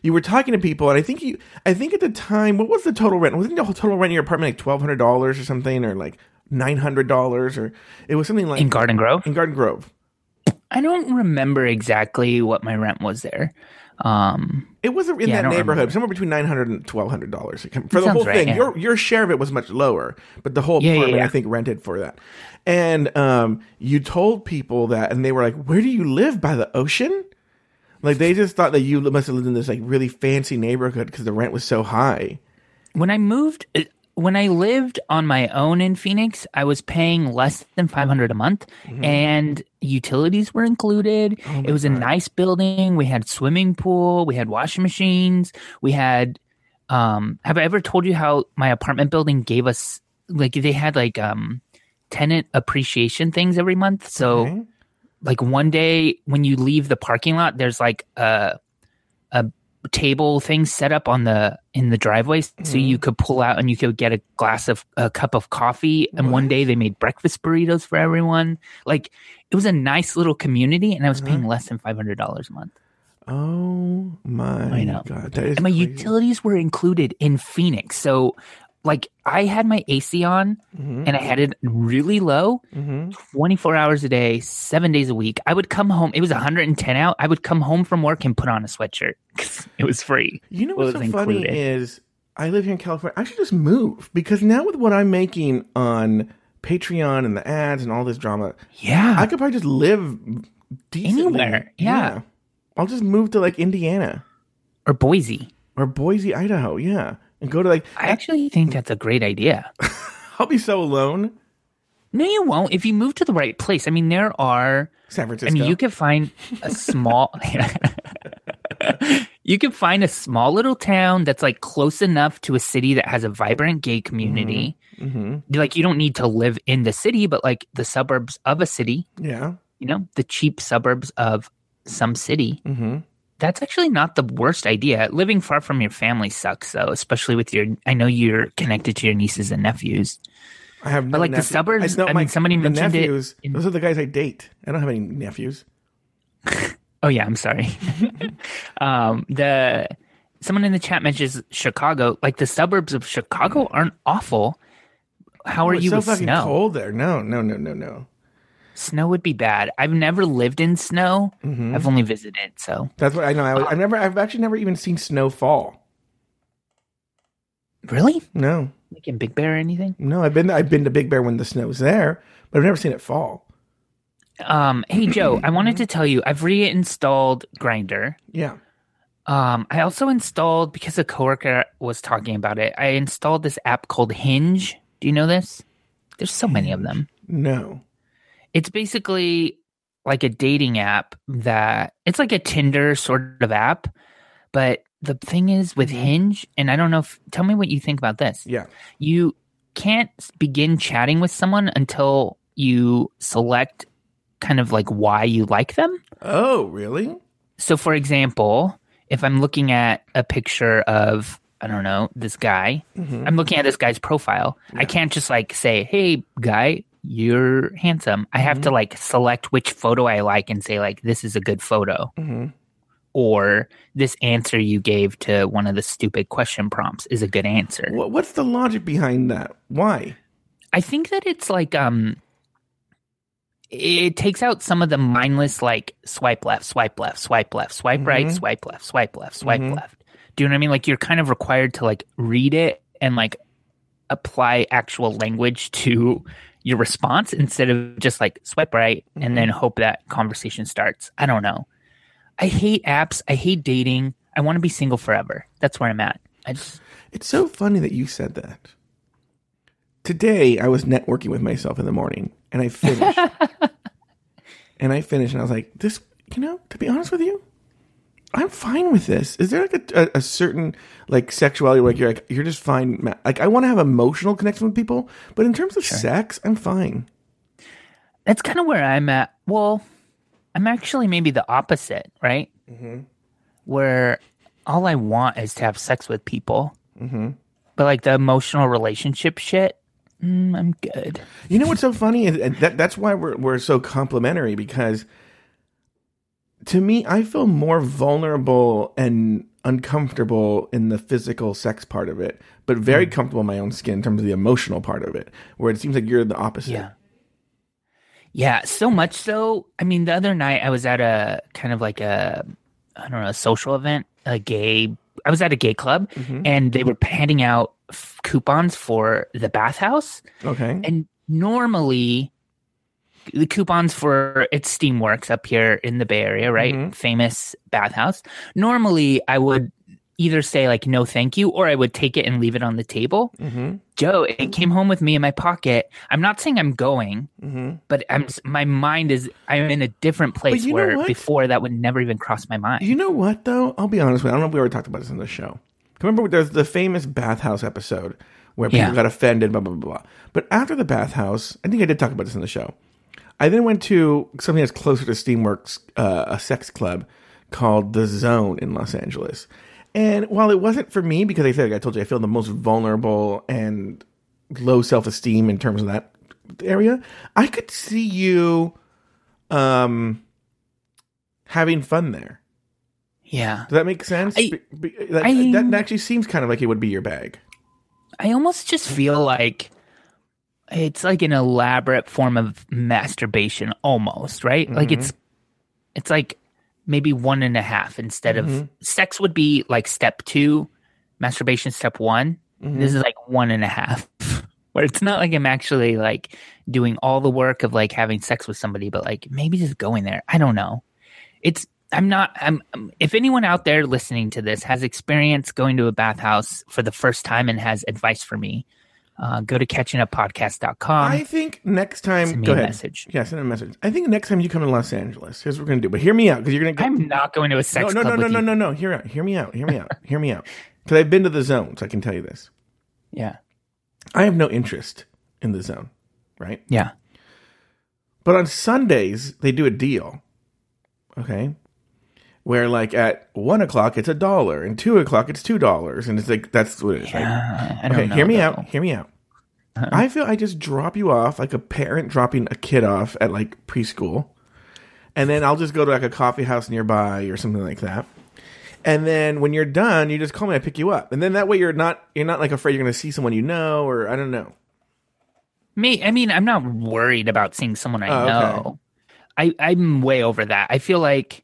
You were talking to people, and I think you, I think at the time, what was the total rent? Wasn't the whole total rent in your apartment like twelve hundred dollars or something, or like nine hundred dollars, or it was something like in Garden Grove. in Garden Grove. I don't remember exactly what my rent was there. Um, It was in Yeah, that neighborhood, remember. somewhere between nine hundred and twelve hundred dollars for the whole right, thing. yeah. Your your share of it was much lower, but the whole Yeah, apartment. I think rented for that. And um, you told people that, and they were like, "Where do you live? By the ocean?" Like they just thought that you must have lived in this like really fancy neighborhood because the rent was so high. when I moved, when I lived on my own in Phoenix, I was paying less than 500 a month and utilities were included. it was a nice building. We had swimming pool, we had washing machines, we had um have I ever told you how my apartment building gave us like they had like um tenant appreciation things every month. So Okay. like one day when you leave the parking lot there's like a a table thing set up on the in the driveway. So you mm-hmm. could pull out and you could get a glass of a cup of coffee. And one day they made breakfast burritos for everyone. Like it was a nice little community and i was paying mm-hmm. less than $500 a month. Oh my I know. god, and my crazy. utilities were included in phoenix. So like i had my ac on Mhm. and i had it really low Mhm. 24 hours a day, seven days a week. I would come home. It was 110 out. I would come home from work and put on a sweatshirt 'cause it was free. You know what's so funny is I live here in California. I should just move because now with what I'm making on Patreon and the ads and all this drama, Yeah. I could probably just live decently. Anywhere, yeah. I'll just move to like Indiana or Boise. or Boise, Idaho. Yeah, and go to like. I actually think that's a great idea. I'll be so alone. No, you won't if you move to the right place. I mean, there are. San Francisco. I mean, you can find a small. you can find a small little town that's like close enough to a city that has a vibrant gay community. hmm Like, you don't need to live in the city, but like the suburbs of a city. Yeah. You know, the cheap suburbs of some city. hmm That's actually not the worst idea. Living far from your family sucks, though, especially with your. I know you're connected to your nieces and nephews. I have no like, the nephew- suburbs- know I mean, somebody the mentioned it nephews, in- Those are the guys I date. I don't have any nephews. Oh yeah, I'm sorry. um, the someone in the chat mentions Chicago. Like the suburbs of Chicago aren't awful. How are Oh, it's you so with fucking snow? cold there. No, no, no, no, no. Snow would be bad. I've never lived in snow. Mm-hmm. I've only visited. So That's what I know. I, I've never. I've actually never even seen snow fall. really, No, like in Big Bear or anything? no. I've been. I've been to Big Bear when the snow's there, but I've never seen it fall. Um, hey Joe, I wanted to tell you I've reinstalled Grindr. Yeah. Um, I also installed because a coworker was talking about it. I installed this app called Hinge. Do you know this? There's so many of them. No. It's basically like a dating app that it's like a Tinder sort of app. But the thing is with mm-hmm. Hinge, and I don't know if tell me what you think about this. Yeah. You can't begin chatting with someone until you select kind of like why you like them. Oh, really? So, for example, if I'm looking at a picture of, I don't know, this guy, mm-hmm. I'm looking at this guy's profile. I can't just like say, hey, guy, you're handsome. I have to like select which photo I like and say, like, this is a good photo. hmm Or this answer you gave to one of the stupid question prompts is a good answer. What, what's the logic behind that? Why? I think that it's like um it takes out some of the mindless like swipe left, swipe left, swipe left, swipe right, Mhm. swipe left, swipe left, swipe Mhm. left. Do you know what I mean? Like you're kind of required to like read it and like apply actual language to your response instead of just like swipe right and then mm-hmm. hope that conversation starts. I don't know. I hate apps. I hate dating. I want to be single forever. That's where I'm at. I just It's so funny that you said that. Today, I was networking with myself in the morning, and I finished. and I finished, and I was like, "This, you know, to be honest with you, I'm fine with this. Is there like a, a, a certain like sexuality where like, you're like you're just fine? ma- Like I want to have emotional connection with people, but in terms of sex, I'm fine. that's kind of where I'm at. Well, I'm actually maybe the opposite, right? Where all I want is to have sex with people, hmm but like the emotional relationship shit, mm, I'm good. You know what's so funny? And that, that's why we're we're so complementary because to me, I feel more vulnerable and uncomfortable in the physical sex part of it, but very hmm. comfortable in my own skin in terms of the emotional part of it, where it seems like you're the opposite. Yeah. Yeah, so much so. I mean, the other night I was at a kind of like a, I don't know, a social event, a gay. I was at a gay club, mm-hmm. and they were handing out f- coupons for the bathhouse. Okay. And normally, the coupons for it's Steamworks up here in the Bay Area, right? Mm-hmm. Famous bathhouse. Normally, I would either say like no thank you or I would take it and leave it on the table. Mm-hmm. Joe, it came home with me in my pocket. I'm not saying I'm going, mm-hmm. but I'm my mind is I'm in a different place where before that would never even cross my mind. You know what though? I'll be honest with you. I don't know if we ever talked about this in the show. Remember, there's the famous bathhouse episode where people Yeah. got offended, blah blah blah blah. But after the bathhouse, I think I did talk about this in the show. I then went to something that's closer to Steamworks, uh, a sex club called the Zone in Los Angeles. And while it wasn't for me, because I said, like I told you, I feel the most vulnerable and low self esteem in terms of that area. I could see you, um, having fun there. yeah. Does that make sense? I- that, I- that actually seems kind of like it would be your bag. I almost just feel like it's like an elaborate form of masturbation almost, right? Like Mm-hmm. it's it's like maybe one and a half instead Mm-hmm. of sex would be like step two, masturbation step one. Mm-hmm. This is like one and a half. Where it's not like I'm actually like doing all the work of like having sex with somebody, but like maybe just going there. I don't know. It's I'm not I'm I'm- if anyone out there listening to this has experience going to a bathhouse for the first time and has advice for me, uh, go to catchinguppodcast.com. I think next time, send me go a ahead. message. Yeah, send a message. I think next time you come to Los Angeles, here's what we're gonna do. But hear me out, because you're gonna. Get, I'm not going to a no, sex no, no, club no, with no, you. no, no. Hear out. Hear me out. Hear me out. hear me out. Because I've been to the zone, so I can tell you this. Yeah. I have no interest in the zone, right? Yeah. But on Sundays they do a deal, okay, where like at one o'clock it's a dollar, and two o'clock it's two dollars, and it's like that's what it is, right? I don't Okay, know, hear me though. out. Hear me out. Uh-huh. I feel I just drop you off like a parent dropping a kid off at like preschool, and then I'll just go to like a coffee house nearby or something like that. And then when you're done, you just call me. I pick you up, and then that way you're not you're not like afraid you're going to see someone you know or I don't know. Me, I mean, I'm not worried about seeing someone I Oh, okay. know. I, I'm way over that. I feel like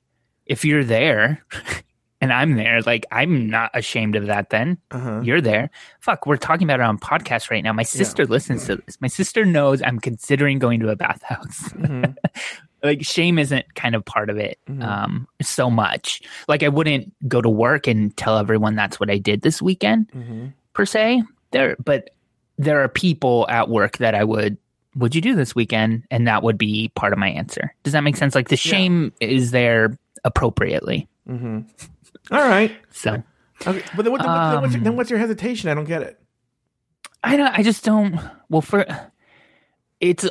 if you're there and I'm there, like I'm not ashamed of that then. Uh-huh. You're there. Fuck, we're talking about it on podcast right now. My sister listens to this. My sister knows I'm considering going to a bathhouse. Mm-hmm. like shame isn't kind of part of it um so much. Like I wouldn't go to work and tell everyone that's what I did this weekend Mm-hmm. per se. There but there are people at work that I would would you do this weekend and that would be part of my answer. Does that make sense? Like the shame is there appropriately. All right. So Okay. But then, what, then, what's your, Um, then what's your hesitation? I don't get it. I don't. I just don't. Well, for it's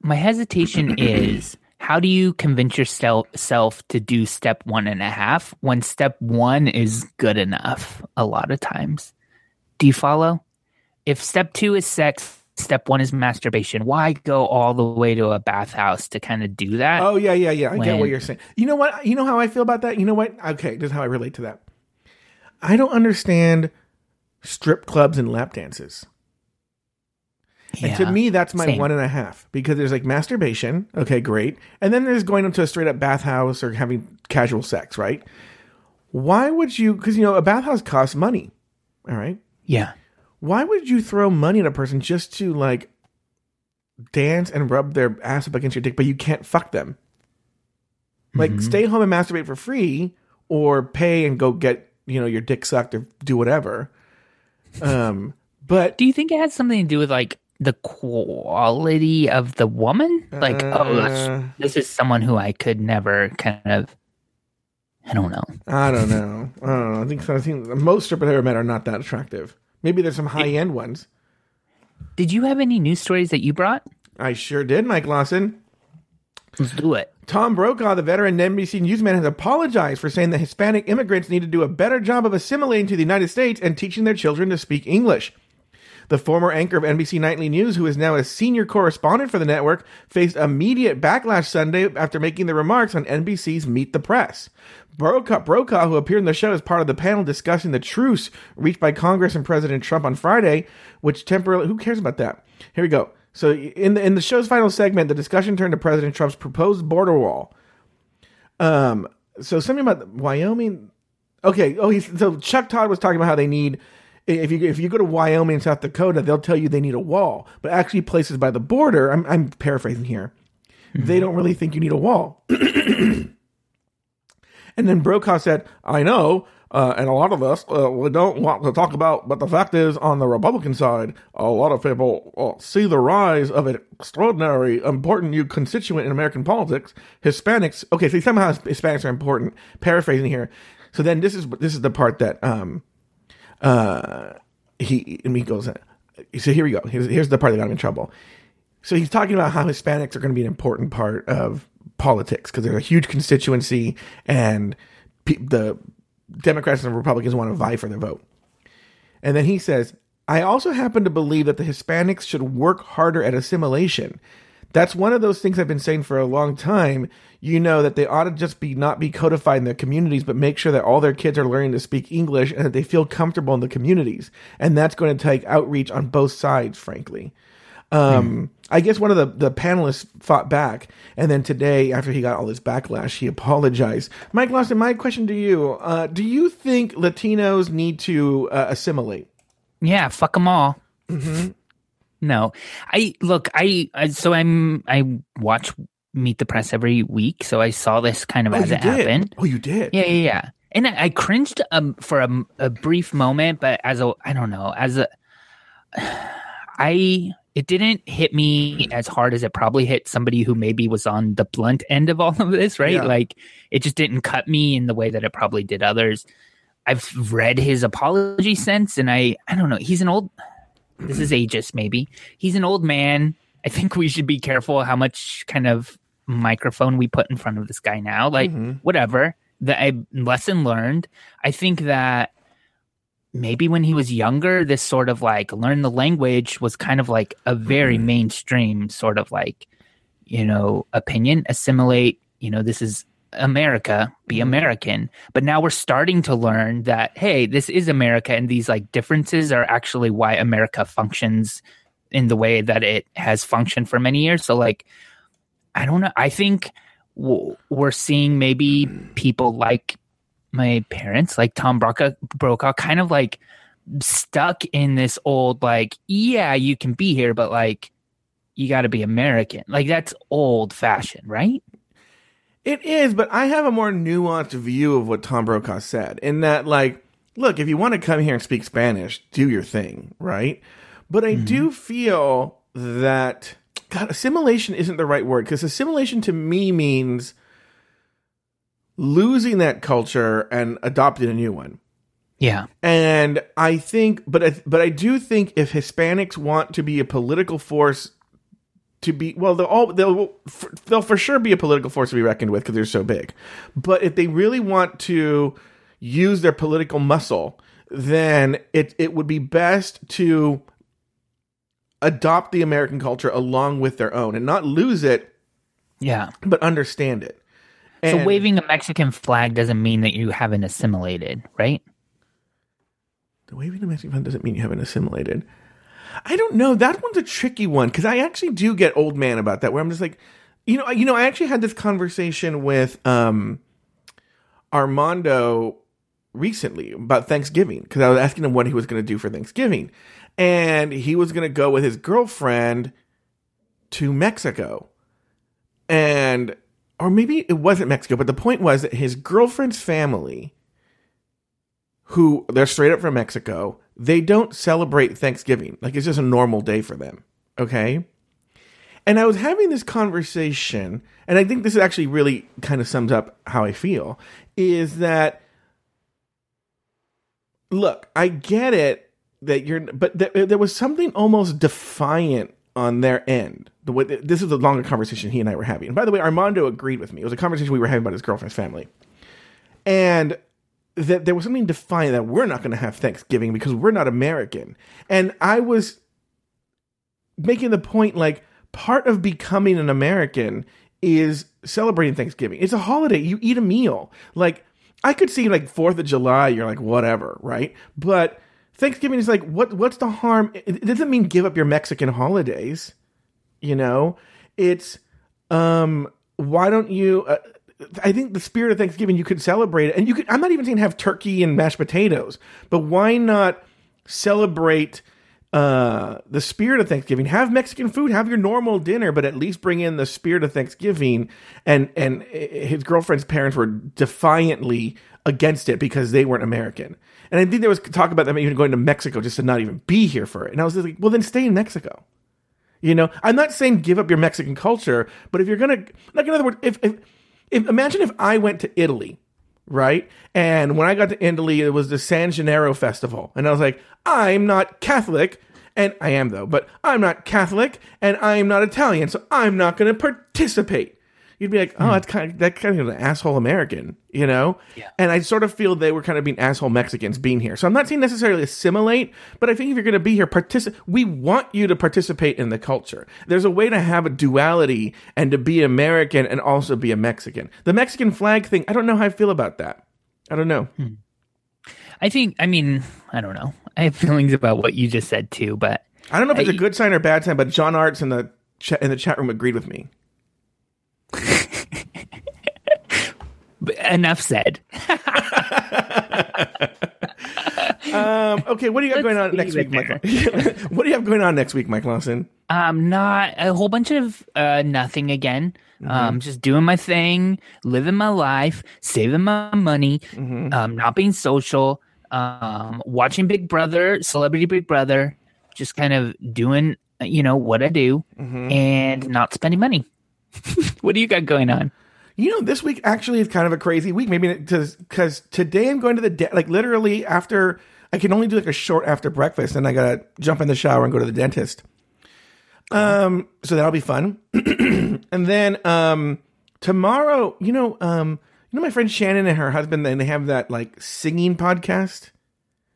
my hesitation is how do you convince yourself self to do step one and a half when step one is good enough? A lot of times, do you follow? If step two is sex, step one is masturbation. Why go all the way to a bathhouse to kind of do that? Oh yeah, yeah, yeah. I get what you're saying. You know what? You know how I feel about that. You know what? Okay, this is how I relate to that. I don't understand strip clubs and lap dances. Yeah, And to me, that's my Same. one and a half because there's like masturbation. Okay, great. And then there's going into a straight up bathhouse or having casual sex, right? Why would you? Because, you know, a bathhouse costs money. All right. yeah, Why would you throw money at a person just to like dance and rub their ass up against your dick, but you can't fuck them? Like, stay home and masturbate for free or pay and go get, you know, your dick sucked or do whatever. Um, but Do you think it has something to do with like the quality of the woman? Like, oh, Uh. that's, this is someone who I could never kind of. I don't know. I don't know. I don't know. I think, I think most strippers I've ever met are not that attractive. Maybe there's some high end ones. Did you have any news stories that you brought? I sure did, Mike Lawson. Let's do it. Tom Brokaw, the veteran NBC newsman, has apologized for saying that Hispanic immigrants need to do a better job of assimilating to the United States and teaching their children to speak English. The former anchor of NBC Nightly News, who is now a senior correspondent for the network, faced immediate backlash Sunday after making the remarks on NBC's Meet the Press. Brokaw, Brokaw, who appeared in the show as part of the panel discussing the truce reached by Congress and President Trump on Friday, which temporarily, who cares about that? Here we go. So in the in the show's final segment, the discussion turned to President Trump's proposed border wall. Um, so something about Wyoming. Okay. Oh, he's so Chuck Todd was talking about how they need if you if you go to Wyoming and South Dakota, they'll tell you they need a wall, but actually places by the border. I'm I'm paraphrasing here. they don't really think you need a wall. and then Brokaw said, I know, uh, and a lot of us, uh, we don't want to talk about, but the fact is, on the Republican side, a lot of people uh, see the rise of an extraordinary, important new constituent in American politics, Hispanics. Okay, so somehow Hispanics are important. Paraphrasing here. So then this is this is the part that um uh he and he goes. So here we go. Here's, here's the part that got him in trouble. So he's talking about how Hispanics are going to be an important part of politics because they're a huge constituency and pe- the Democrats and Republicans want to vie for their vote. And then he says, I also happen to believe that the Hispanics should work harder at assimilation. That's one of those things I've been saying for a long time. You know that they ought to just be not be codified in their communities, but make sure that all their kids are learning to speak English and that they feel comfortable in the communities. And that's going to take outreach on both sides, frankly. Um, I guess one of the, the panelists fought back, and then today, after he got all this backlash, he apologized. Mike Lawson, my question to you: uh, Do you think Latinos need to uh, assimilate? Yeah, fuck them all. No, I look. I, I so I'm. I watch Meet the Press every week, so I saw this kind of as it did. happened. Oh, you did. Yeah, yeah, yeah. And I, I cringed um, for a, a brief moment, but as a, I don't know, as a, I, it didn't hit me as hard as it probably hit somebody who maybe was on the blunt end of all of this, right? Yeah. Like it just didn't cut me in the way that it probably did others. I've read his apology since, and I, I don't know. He's an old. This is ageist, maybe. He's an old man. I think we should be careful how much kind of microphone we put in front of this guy now. Like, mm-hmm. whatever. The I, lesson learned. I think that maybe when he was younger, this sort of like learn the language was kind of like a very mm-hmm. mainstream sort of like, you know, opinion. Assimilate. You know, this is America, be mm-hmm. American. But now we're starting to learn that, hey, this is America, and these like differences are actually why America functions in the way that it has functioned for many years. So, like, I don't know. I think w- we're seeing maybe mm. people like my parents, like Tom Brokaw, Brokaw, kind of like stuck in this old, like, yeah, you can be here, but like, you got to be American. Like, that's old fashioned, right? It is, but I have a more nuanced view of what Tom Brokaw said. In that, like, look, if you want to come here and speak Spanish, do your thing, right? But I do mm-hmm. feel that God, assimilation isn't the right word because assimilation to me means losing that culture and adopting a new one. Yeah. And I think, but I, but I do think if Hispanics want to be a political force, to be well, they'll all they'll they'll for sure be a political force to be reckoned with because they're so big. But if they really want to use their political muscle, then it it would be best to adopt the American culture along with their own and not lose it, Yeah. but understand it. So waving a Mexican flag doesn't mean that you haven't assimilated, right? The waving a Mexican flag doesn't mean you haven't assimilated. I don't know. That one's a tricky one because I actually do get old man about that. Where I'm just like, you know, I- you know, I actually had this conversation with um, Armando recently about Thanksgiving because I was asking him what he was going to do for Thanksgiving, and he was going to go with his girlfriend to Mexico, and or maybe it wasn't Mexico, but the point was that his girlfriend's family who they're straight up from Mexico, they don't celebrate Thanksgiving. Like it's just a normal day for them. Okay. And I was having this conversation, and I think this actually really kind of sums up how I feel is that look, I get it that you're, but there, was something almost defiant on their end. The way this is a longer conversation he and I were having. And by the way, Armando agreed with me. It was a conversation we were having about his girlfriend's family, and that there was something defiant that we're not going to have Thanksgiving because we're not American. And I was making the point like part of becoming an American is celebrating Thanksgiving. It's a holiday. You eat a meal. Like I could see like 4th of July, you're like whatever, right? But Thanksgiving is like what what's the harm? It, doesn't mean give up your Mexican holidays. You know? It's um why don't you uh, I think the spirit of Thanksgiving you could celebrate it, and you could. I'm not even saying have turkey and mashed potatoes, but why not celebrate uh, the spirit of Thanksgiving. Have Mexican food, have your normal dinner, but at least bring in the spirit of Thanksgiving. And and his girlfriend's parents were defiantly against it because they weren't American. And I think there was talk about them even going to Mexico just to not even be here for it. And I was like, well, then stay in Mexico. You know, I'm not saying give up your Mexican culture, but if you're gonna, like in other words, if, if, if imagine if I went to Italy, right, and when I got to Italy, it was the San Gennaro festival, and I was like, I'm not Catholic, and I am though, but I'm not Catholic, and I'm not Italian, so I'm not going to participate you'd be like, oh, hmm. that's kind of that kind of an asshole American, you know? Yeah. And I sort of feel they were kind of being asshole Mexicans being here. So I'm not saying necessarily assimilate, but I think if you're going to be here, participate. We want you to participate in the culture. There's a way to have a duality and to be American and also be a Mexican. The Mexican flag thing, I don't know how I feel about that. I don't know. Hmm. I think. I mean, I don't know. I have feelings about what you just said too, but I don't know if it's a I- good sign or bad sign, but John Arts in the cha- in the chat room agreed with me. enough said. Um, okay, what do you got going on next week, Michael? what do you have going on next week, Mike Lawson? Um, not a whole bunch of uh nothing again. Um, just doing my thing, living my life, saving my money, um, not being social, um, watching Big Brother, Celebrity Big Brother, just kind of doing, you know, what I do, and not spending money. what do you got going on? You know, this week actually is kind of a crazy week. Maybe because today I'm going to the de- like literally after I can only do like a short after breakfast, and I gotta jump in the shower and go to the dentist. Um, so that'll be fun. and then um tomorrow, you know, um, you know my friend Shannon and her husband, and they have that like singing podcast.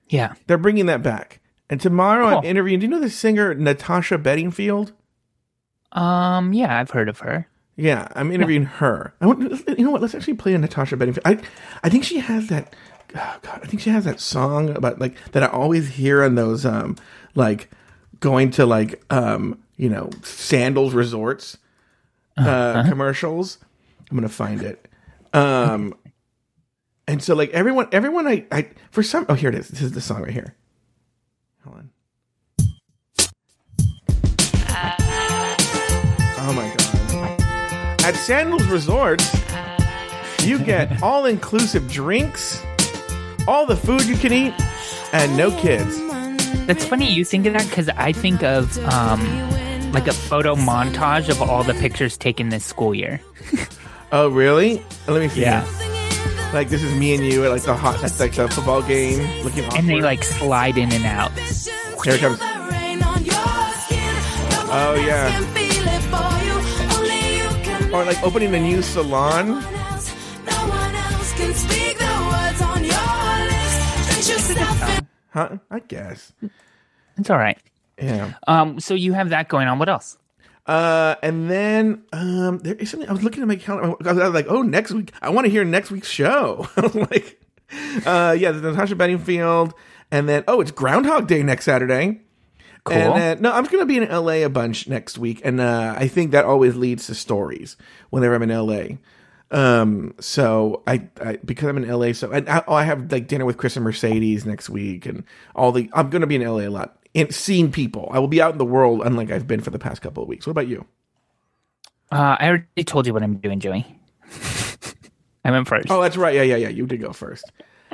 Yeah. They're bringing that back. And tomorrow I'm interviewing. Do you know the singer Natasha Bedingfield? Um, yeah, I've heard of her. Yeah, I'm interviewing her. I want, you know what? Let's actually play a Natasha Bedingfield. I, I think she has that. Oh God, I think she has that song about like that I always hear on those um like going to like um you know sandals resorts uh commercials. I'm gonna find it. Um, and so like everyone, everyone, I, I for some. Oh, here it is. This is the song right here. Hold on. At Sandals Resorts, you get all inclusive drinks, all the food you can eat, and no kids. That's funny you think of that because I think of um like a photo montage of all the pictures taken this school year. Oh, really? Let me see. Yeah. Like, this is me and you at like the hot, that's like the football game looking awkward. And they like slide in and out. Here it comes. Oh yeah. Or like opening a new salon. Huh? I guess. It's all right. Yeah. Um, so you have that going on. What else? Uh, and then um, there is something I was looking at my calendar. I was like, oh, next week. I want to hear next week's show. I was like, uh, yeah, the Natasha Bedingfield, and then oh, it's Groundhog Day next Saturday. Cool. And then, no, I'm gonna be in LA a bunch next week, and uh, I think that always leads to stories whenever I'm in LA. Um, so I, I because I'm in LA, so and I, oh, I have like dinner with Chris and Mercedes next week, and all the I'm gonna be in LA a lot, and seeing people. I will be out in the world, unlike I've been for the past couple of weeks. What about you? Uh, I already told you what I'm doing, Joey. I went first. Oh, that's right. Yeah, yeah, yeah. You did go first.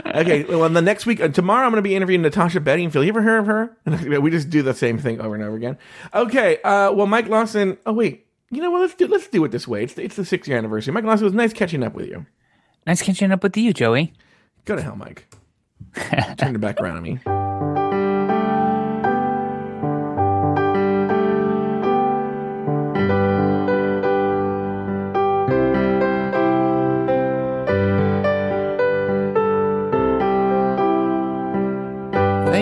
Okay. Well, and the next week, uh, tomorrow, I'm going to be interviewing Natasha Bedingfield. You ever heard of her? we just do the same thing over and over again. Okay. Uh, well, Mike Lawson. Oh wait. You know what? Let's do let's do it this way. It's it's the sixth year anniversary. Mike Lawson it was nice catching up with you. Nice catching up with you, Joey. Go to hell, Mike. Turn it back around on me.